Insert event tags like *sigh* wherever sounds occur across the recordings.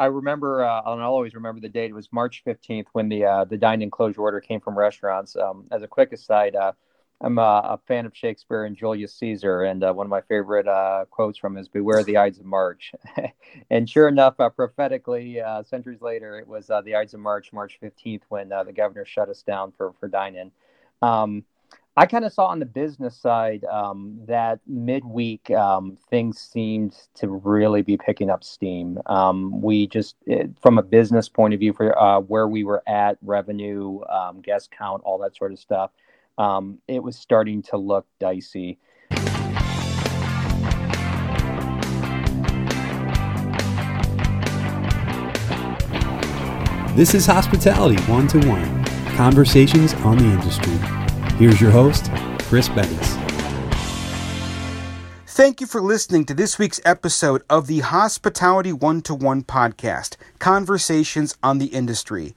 I remember, uh, and I'll always remember the date. It was March 15th when the uh, the dine-in closure order came from restaurants. Um, as a quick aside, uh, I'm a, a, fan of Shakespeare and Julius Caesar, and uh, one of my favorite uh, quotes from is "Beware the Ides of March." *laughs* and sure enough, uh, prophetically, uh, centuries later, it was uh, the Ides of March, March 15th, when uh, the governor shut us down for for dine-in. Um, I kind of saw on the business side um, that midweek um, things seemed to really be picking up steam. Um, we just, it, from a business point of view, for where we were at, revenue, um, guest count, all that sort of stuff um, it was starting to look dicey. This is Hospitality One to One Conversations on the Industry. Here's your host, Chris Bennis. Thank you for listening to this week's episode of the Hospitality One to One podcast, Conversations on the Industry.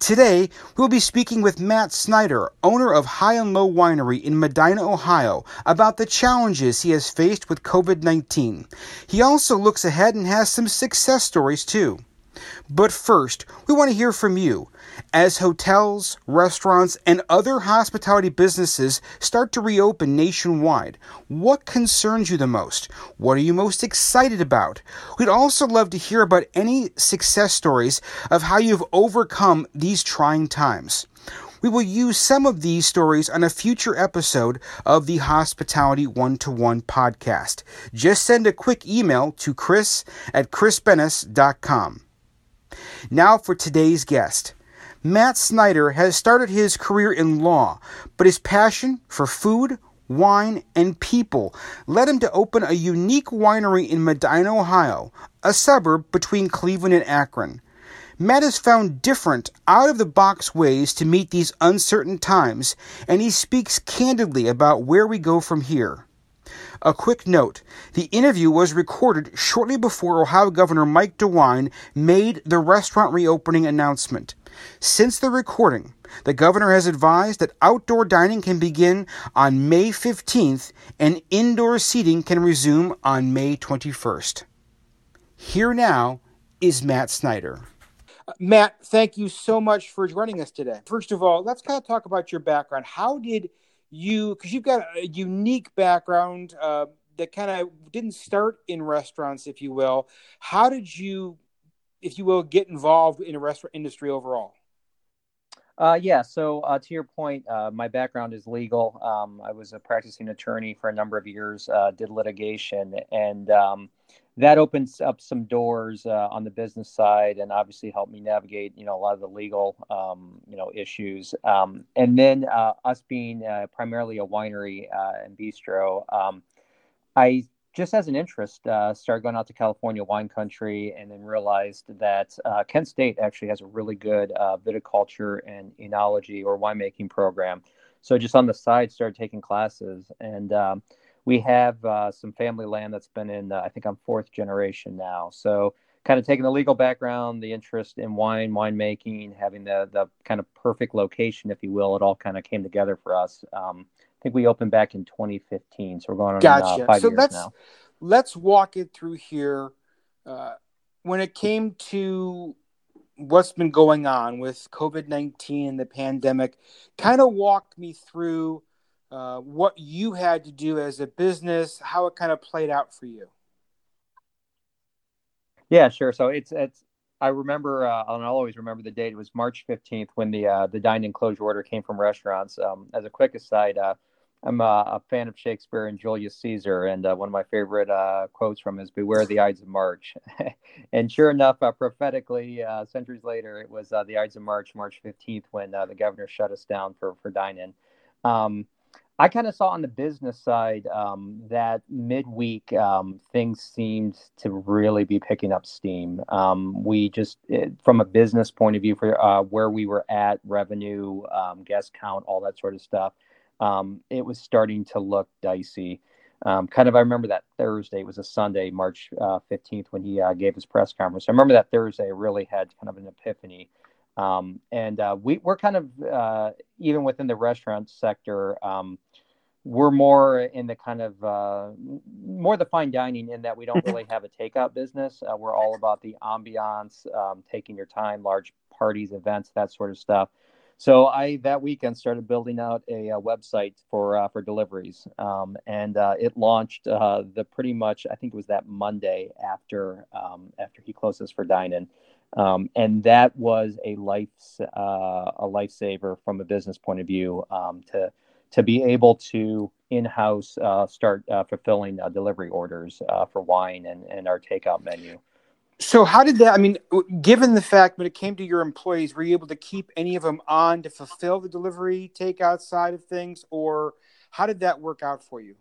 Today, we'll be speaking with Matt Snyder, owner of High and Low Winery in Medina, Ohio, about the challenges he has faced with COVID 19. He also looks ahead and has some success stories too. But first, we want to hear from you. As hotels, restaurants, and other hospitality businesses start to reopen nationwide, what concerns you the most? What are you most excited about? We'd also love to hear about any success stories of how you've overcome these trying times. We will use some of these stories on a future episode of the Hospitality One to One podcast. Just send a quick email to chris at chrisbennis.com. Now for today's guest. Matt Snyder has started his career in law, but his passion for food, wine, and people led him to open a unique winery in Medina, Ohio, a suburb between Cleveland and Akron. Matt has found different, out of the box ways to meet these uncertain times, and he speaks candidly about where we go from here. A quick note the interview was recorded shortly before Ohio Governor Mike DeWine made the restaurant reopening announcement. Since the recording, the governor has advised that outdoor dining can begin on May 15th and indoor seating can resume on May 21st. Here now is Matt Snyder. Uh, Matt, thank you so much for joining us today. First of all, let's kind of talk about your background. How did you because you've got a unique background uh, that kind of didn't start in restaurants, if you will. How did you, if you will, get involved in the restaurant industry overall? Uh, yeah, so uh, to your point, uh, my background is legal. Um, I was a practicing attorney for a number of years, uh, did litigation, and um, that opens up some doors uh, on the business side and obviously helped me navigate you know a lot of the legal um, you know issues. Um, and then uh, us being uh, primarily a winery uh, and bistro um, i just as an interest uh, started going out to california wine country and then realized that uh, kent state actually has a really good viticulture and enology or winemaking program. So just on the side started taking classes and um, we have uh, some family land that's been in, uh, I think I'm fourth generation now. So kind of taking the legal background, the interest in wine, winemaking, having the the kind of perfect location, if you will, it all kind of came together for us. Um, I think we opened back in 2015, so we're going on uh, gotcha. uh, five so years let's, now. Let's walk it through here. Uh, when it came to what's been going on with COVID 19 and the pandemic, kind of walk me through uh, what you had to do as a business, how it kind of played out for you. Yeah, sure. So it's it's I remember uh, and I'll always remember the date. It was March fifteenth when the uh, the dine-in closure order came from restaurants. Um, as a quick aside, uh, I'm a, a, fan of Shakespeare and Julius Caesar, and uh, one of my favorite uh, quotes from is "Beware the Ides of March." *laughs* and sure enough, prophetically, centuries later, it was the Ides of March, March 15th, when the governor shut us down for for dine-in. Um, I kind of saw on the business side um, that midweek um, things seemed to really be picking up steam. Um, we just, it, eh, from a business point of view, for uh, where we were at, revenue, um, guest count, all that sort of stuff, um, it was starting to look dicey. Um, kind of, I remember that Thursday was a Sunday, March uh, 15th, when he uh, gave his press conference. I remember that Thursday I really had kind of an epiphany. And uh, we, we're kind of, uh, even within the restaurant sector, we're more in the kind of uh, more the fine dining in that we don't really have a takeout business. Uh, we're all about the ambiance, um, taking your time, large parties, events, that sort of stuff. So I that weekend started building out a, a website for uh, for deliveries, um, and uh, it launched uh, the pretty much I think it was that Monday after um, after he closes for dine-in, um, and that was a life uh, a lifesaver from a business point of view um, to to be able to in-house uh, start uh, fulfilling delivery orders for wine and, and our takeout menu. So how did that? I mean, given the fact when it came to your employees, were you able to keep any of them on to fulfill the delivery takeout side of things, or how did that work out for you?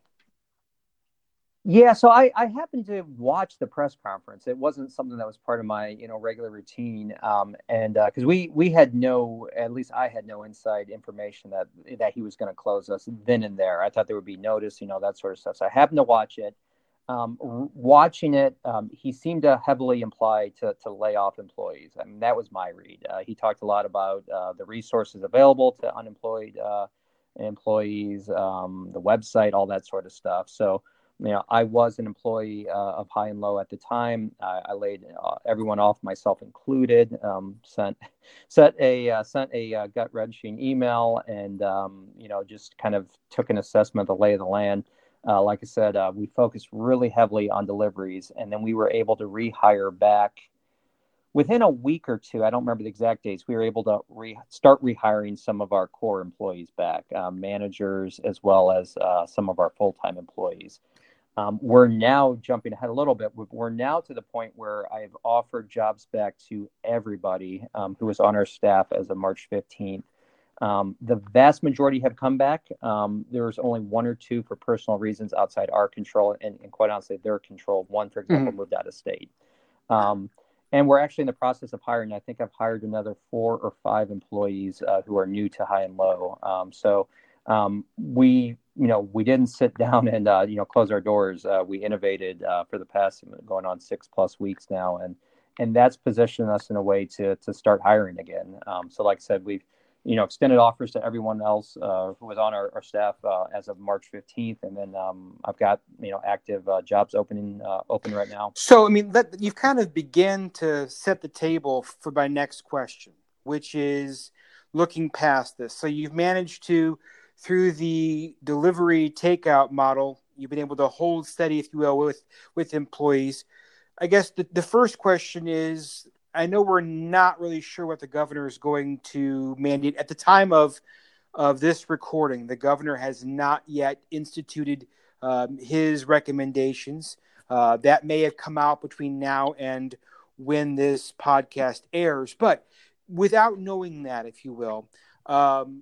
Yeah, so I, I happened to watch the press conference. It wasn't something that was part of my you know regular routine, um, and because uh, we we had no, at least I had no inside information that that he was going to close us then and there. I thought there would be notice, you know, that sort of stuff. So I happened to watch it um, watching it, um, he seemed to heavily imply to, to lay off employees. I mean, that was my read. Uh, he talked a lot about uh, the resources available to unemployed uh, employees, um, the website, all that sort of stuff. So, you know, I was an employee uh, of High and Low at the time. I, I laid uh, everyone off, myself included. Um, sent *laughs* sent a uh, sent a gut wrenching email, and um, you know, just kind of took an assessment of the lay of the land uh, like I said, uh, we focused really heavily on deliveries, and then we were able to rehire back within a week or two. I don't remember the exact dates. We were able to re- start rehiring some of our core employees back, uh, managers as well as uh, some of our full time employees. Um, we're now jumping ahead a little bit. We're now to the point where I've offered jobs back to everybody um, who was on our staff as of March 15th. Um, the vast majority have come back. Um, there's only one or two for personal reasons outside our control, and, and quite honestly, their control. One, for example, mm-hmm. moved out of state. Um, and we're actually in the process of hiring. I think I've hired another four or five employees uh, who are new to high and low. Um, so um, we, you know, we didn't sit *laughs* down and uh, you know close our doors. Uh, we innovated uh, for the past going on six plus weeks now, and and that's positioned us in a way to to start hiring again. Um, so, like I said, we've you know, extended offers to everyone else uh, who was on our, our staff uh, as of March 15th, and then um, I've got you know active uh, jobs opening open right now. So I mean, that, you've kind of begin to set the table for my next question, which is looking past this. So you've managed to, through the delivery takeout model, you've been able to hold steady, if you will, with with employees. I guess the, the first question is I know we're not really sure what the governor is going to mandate at the time of of this recording. The governor has not yet instituted um, his recommendations. Uh, that may have come out between now and when this podcast airs. But without knowing that, if you will, um,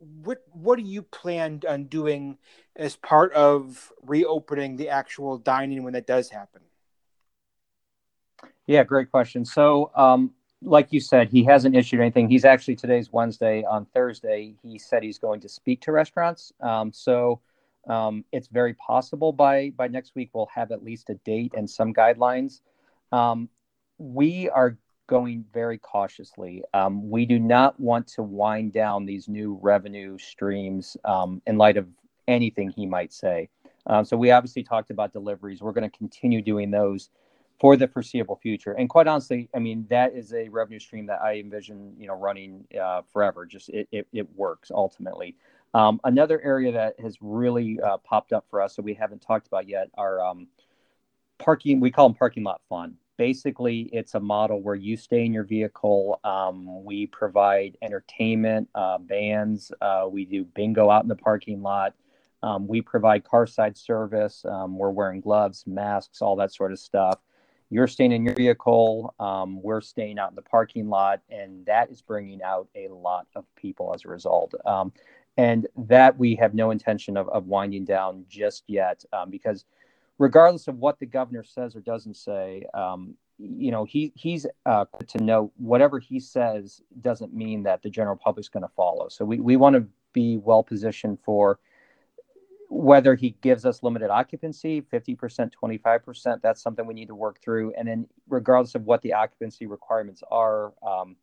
what what do you plan on doing as part of reopening the actual dining when that does happen? Yeah, great question. So, um, like you said, he hasn't issued anything. He's actually today's Wednesday. On Thursday, he said he's going to speak to restaurants. Um, so, um, it's very possible by by next week we'll have at least a date and some guidelines. Um, we are going very cautiously. Um, we do not want to wind down these new revenue streams um, in light of anything he might say. so, we obviously talked about deliveries. We're going to continue doing those for the foreseeable future. And quite honestly, I mean that is a revenue stream that I envision, you know, running uh, forever. Just it, it, it works ultimately. Um, another area that has really uh, popped up for us that we haven't talked about yet are um, parking. We call them parking lot fun. Basically, it's a model where you stay in your vehicle. Um, we provide entertainment, uh, bands. Uh, we do bingo out in the parking lot. Um, we provide car side service. Um, we're wearing gloves, masks, all that sort of stuff you're staying in your vehicle um, we're staying out in the parking lot and that is bringing out a lot of people as a result um, and that we have no intention of, of winding down just yet um, because regardless of what the governor says or doesn't say um, you know he he's uh, to note whatever he says doesn't mean that the general public is going to follow so we, we want to be well positioned for whether he gives us limited occupancy 50% 25% that's something we need to work through and then regardless of what the occupancy requirements are um,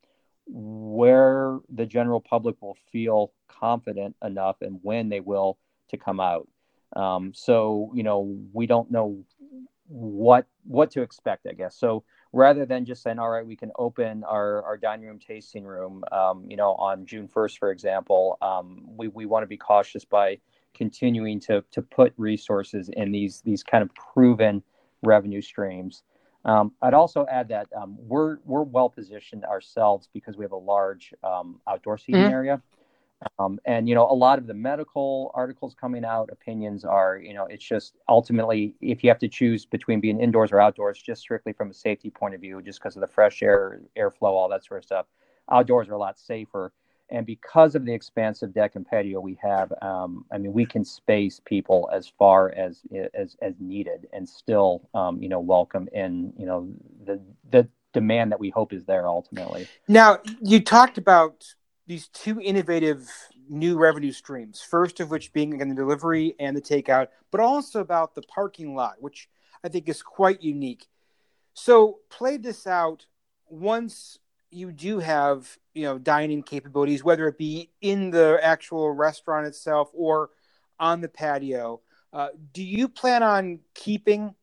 where the general public will feel confident enough and when they will to come out. Um, so you know we don't know what what to expect, I guess. So rather than just saying, all right, we can open our, our dining room tasting room, um, you know, on June 1st, for example, um, we, we want to be cautious by continuing to, to put resources in these, these kind of proven revenue streams. Um, I'd also add that um, we're, we're well positioned ourselves because we have a large um, outdoor seating mm-hmm. area. Um, and you know, a lot of the medical articles coming out, opinions are, you know, it's just ultimately if you have to choose between being indoors or outdoors, just strictly from a safety point of view, just because of the fresh air, airflow, all that sort of stuff, outdoors are a lot safer. And because of the expansive deck and patio we have, um, I mean, we can space people as far as as as needed, and still, um, you know, welcome in, you know, the the demand that we hope is there ultimately. Now, you talked about these two innovative new revenue streams. First of which being again the delivery and the takeout, but also about the parking lot, which I think is quite unique. So play this out once you do have you know dining capabilities, whether it be in the actual restaurant itself or on the patio. Uh, do you plan on keeping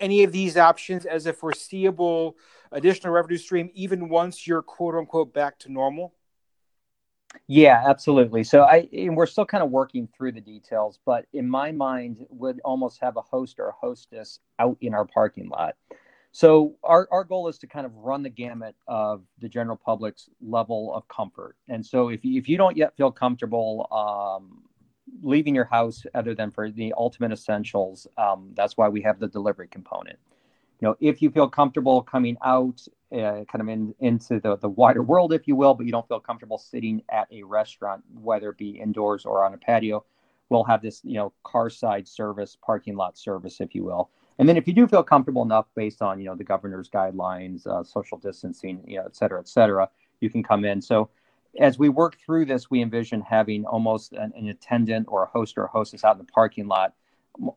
any of these options as a foreseeable additional revenue stream, even once you're quote unquote back to normal? Yeah, absolutely. So I we're still kind of working through the details, but in my mind would almost have a host or a hostess out in our parking lot. So our, our goal is to kind of run the gamut of the general public's level of comfort. And so if you, if you don't yet feel comfortable um, leaving your house other than for the ultimate essentials, um, that's why we have the delivery component. You know, if you feel comfortable coming out uh, kind of in, into the, the wider world, if you will, but you don't feel comfortable sitting at a restaurant, whether it be indoors or on a patio, we'll have this, you know, car side service, parking lot service, if you will. And then if you do feel comfortable enough based on, you know, the governor's guidelines, uh, social distancing, you know, et cetera, et cetera, you can come in. So as we work through this, we envision having almost an, an attendant or a host or a hostess out in the parking lot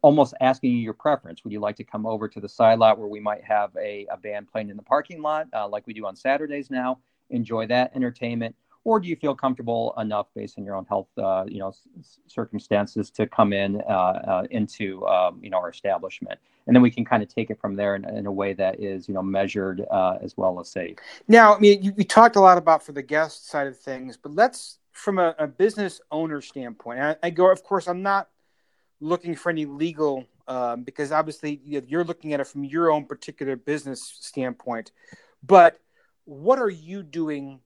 almost asking you your preference. Would you like to come over to the side lot where we might have a, a band playing in the parking lot, uh, like we do on Saturdays now? Enjoy that entertainment, or do you feel comfortable enough, based on your own health, uh, you know, s- circumstances, to come in uh, uh into um, you know our establishment, and then we can kind of take it from there in, in a way that is you know measured uh, as well as safe. Now, I mean, you, you, talked a lot about for the guest side of things, but let's from a, a business owner standpoint. I, I go, of course, I'm not looking for any legal um, because obviously you're looking at it from your own particular business standpoint. But what are you doing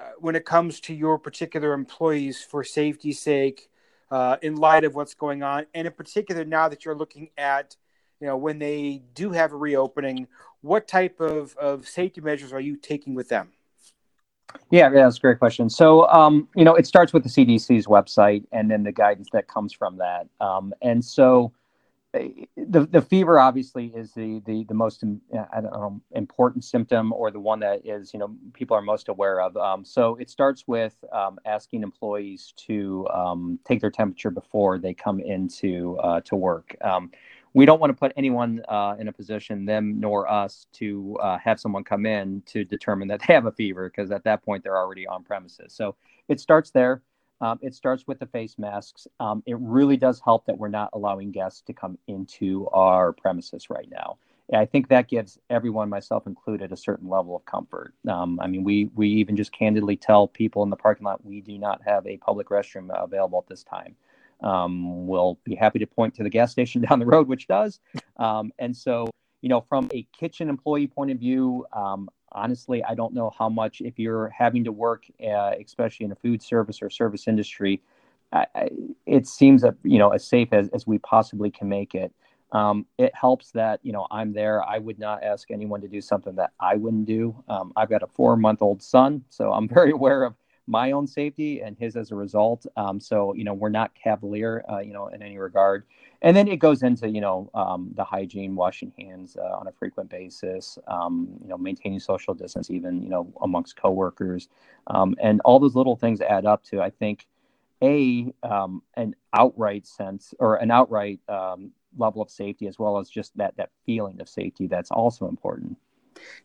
uh, when it comes to your particular employees for safety's sake, uh, in light of what's going on, and in particular now that you're looking at, you know, when they do have a reopening, what type of, of safety measures are you taking with them? Yeah, yeah, that's a great question. So, um, you know, it starts with the CDC's website and then the guidance that comes from that. Um, and so, eh, the the fever obviously is the the the most I don't know important symptom or the one that is you know people are most aware of. Um, so it starts with um, asking employees to um, take their temperature before they come into uh, to work. We don't want to put anyone uh, in a position, them nor us, to uh, have someone come in to determine that they have a fever, because at that point they're already on premises. So it starts there. Um, it starts with the face masks. Um, it really does help that we're not allowing guests to come into our premises right now. And I think that gives everyone, myself included, a certain level of comfort. Um, I mean, we we even just candidly tell people in the parking lot we do not have a public restroom available at this time. Um, we'll be happy to point to the gas station *laughs* down the road, which does. Um, and so, you know, from a kitchen employee point of view, um, honestly, I don't know how much if you're having to work, uh, especially in a food service or service industry, I, I, it seems that you know as safe as, as we possibly can make it. Um, it helps that you know I'm there. I would not ask anyone to do something that I wouldn't do. Um, I've got a four month old son, so I'm *laughs* very aware of my own safety and his as a result. Um, so you know we're not cavalier, uh, you know, in any regard. And then it goes into you know um, the hygiene, washing hands uh, on a frequent basis, um, you know, maintaining social distance, even you know amongst coworkers, um, and all those little things add up to I think a um, an outright sense or an outright um, level of safety as well as just that that feeling of safety that's also important.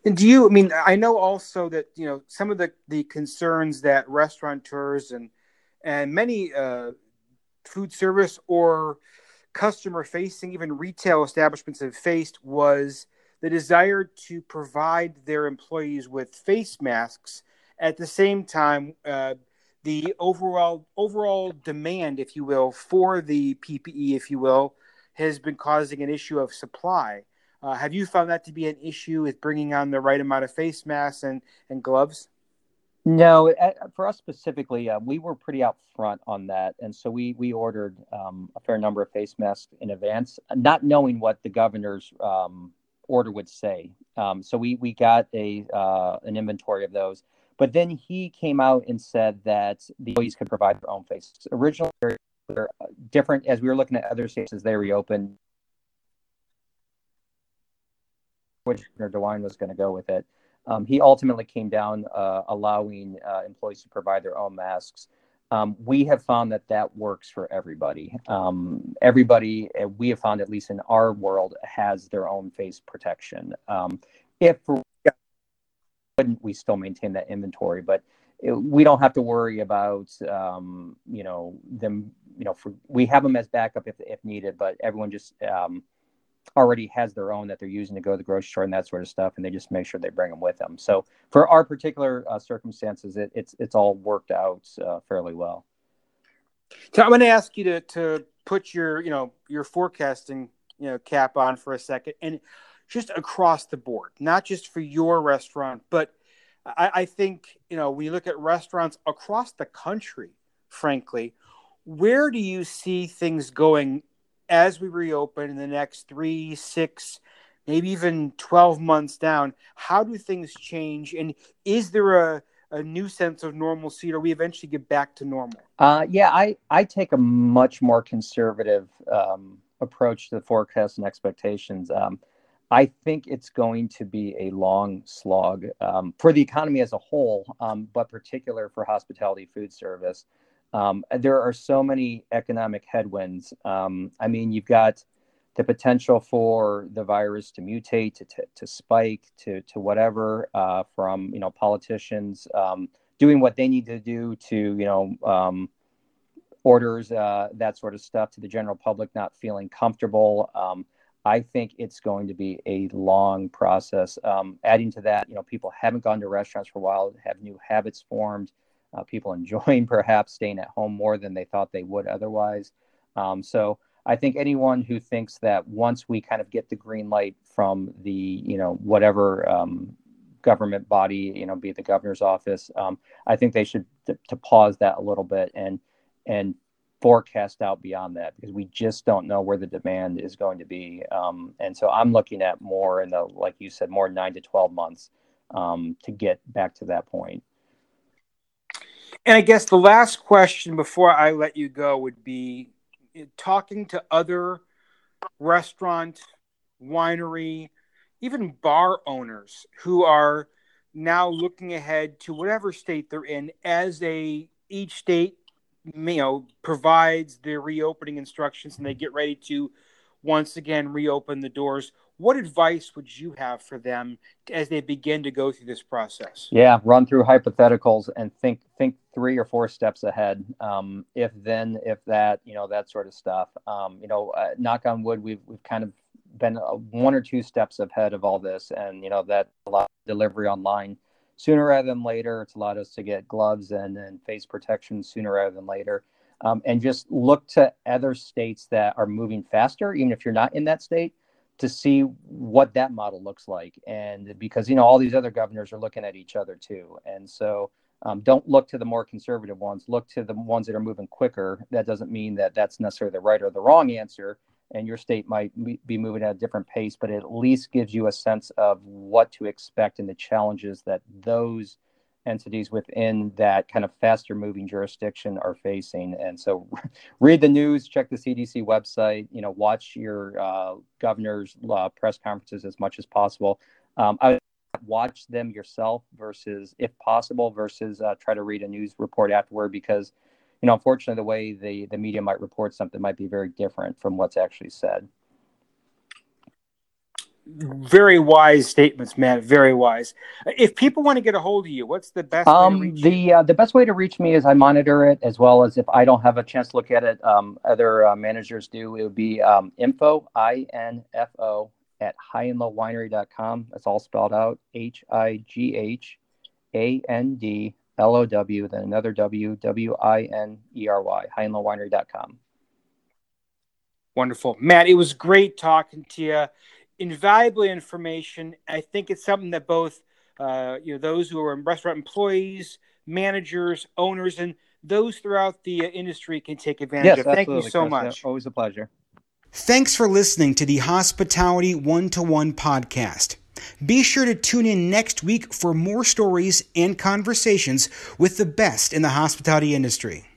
And do you? I mean, I know also that you know some of the the concerns that restaurateurs and and many uh, food service or customer facing, even retail establishments have faced was the desire to provide their employees with face masks. At the same time, uh, the overall overall demand, if you will, for the PPE, if you will, has been causing an issue of supply. Uh, have you found that to be an issue with bringing on the right amount of face masks and, and gloves? No, for us specifically, uh, we were pretty out front on that, and so we we ordered um, a fair number of face masks in advance, not knowing what the governor's um, order would say. Um, so we we got a uh, an inventory of those, but then he came out and said that the employees could provide their own face. Originally, they're different as we were looking at other states as they reopened. Which DeWine was going to go with it. Um, he ultimately came down uh, allowing uh, employees to provide their own masks. Um, we have found that that works for everybody. Um, everybody, uh, we have found, at least in our world, has their own face protection. Um, if wouldn't, we still maintain that inventory, but it, we don't have to worry about, um, you know, them. You know, for, we have them as backup if if needed, but everyone just um, already has their own that they're using to go to the grocery store and that sort of stuff, and they just make sure they bring them with them. So for our particular uh, circumstances, it, it's it's all worked out uh, fairly well. So I'm going to ask you to to put your you know your forecasting you know cap on for a second, and just across the board, not just for your restaurant, but I, I think you know when you look at restaurants across the country, frankly, where do you see things going as we reopen in the next three, six, maybe even 12 months down, how do things change? And is there a, a new sense of normalcy or we eventually get back to normal? Uh, yeah, I, I take a much more conservative um, approach to the forecast and expectations. Um, I think it's going to be a long slog um, for the economy as a whole, um, but particular for hospitality food service. Um, there are so many economic headwinds. Um, I mean, you've got the potential for the virus to mutate, to, to, to spike, to, to whatever, uh, from, you know, politicians um, doing what they need to do to, you know, um, orders, uh, that sort of stuff, to the general public not feeling comfortable. Um, I think it's going to be a long process. Um, adding to that, you know, people haven't gone to restaurants for a while, have new habits formed uh, people *laughs* enjoying perhaps staying at home more than they thought they would otherwise. Um, so I think anyone who thinks that once we kind of get the green light from the, you know, whatever um, government body, you know, be it the governor's office, um, I think they should to, pause that a little bit and and forecast out beyond that because we just don't know where the demand is going to be. Um, and so I'm looking at more in the, like you said, more nine to 12 months um, to get back to that point. And I guess the last question before I let you go would be talking to other restaurant, winery, even bar owners who are now looking ahead to whatever state they're in as a each state you know provides their reopening instructions and they get ready to once again reopen the doors what advice would you have for them as they begin to go through this process? Yeah run through hypotheticals and think think three or four steps ahead. Um, if then if that you know that sort of stuff. Um, you know uh, knock on wood we've, we've kind of been uh, one or two steps ahead of all this and you know that allowed delivery online sooner rather than later. It's allowed us to get gloves and, and face protection sooner rather than later. Um, and just look to other states that are moving faster even if you're not in that state to see what that model looks like. And because, you know, all these other governors are looking at each other too. And so um, don't look to the more conservative ones, look to the ones that are moving quicker. That doesn't mean that that's necessarily the right or the wrong answer. And your state might be moving at a different pace, but it at least gives you a sense of what to expect and the challenges that those entities within that kind of faster moving jurisdiction are facing. And so *laughs* read the news, check the CDC website, you know, watch your uh, governor's uh, press conferences as much as possible. Um, I watch them yourself versus, if possible, versus uh, try to read a news report afterward because, you know, unfortunately, the way the, the media might report something might be very different from what's actually said. Very wise statements, man. Very wise. If people want to get a hold of you, what's the best? Um, the uh, the best way to reach me is I monitor it as well as if I don't have a chance to look at it, um, other uh, managers do. It would be um, info i n f o at highandlowwinery.com. That's all spelled out H I G H A N D L O W, then another W W I N E R Y, highandlowwinery.com. Wonderful, Matt. It was great talking to you invaluable information. I think it's something that both uh, you know those who are restaurant employees, managers, owners, and those throughout the uh, industry can take advantage yes, of. Thank you so Chris. much. Always a pleasure. Thanks for listening to the Hospitality One to One podcast. Be sure to tune in next week for more stories and conversations with the best in the hospitality industry.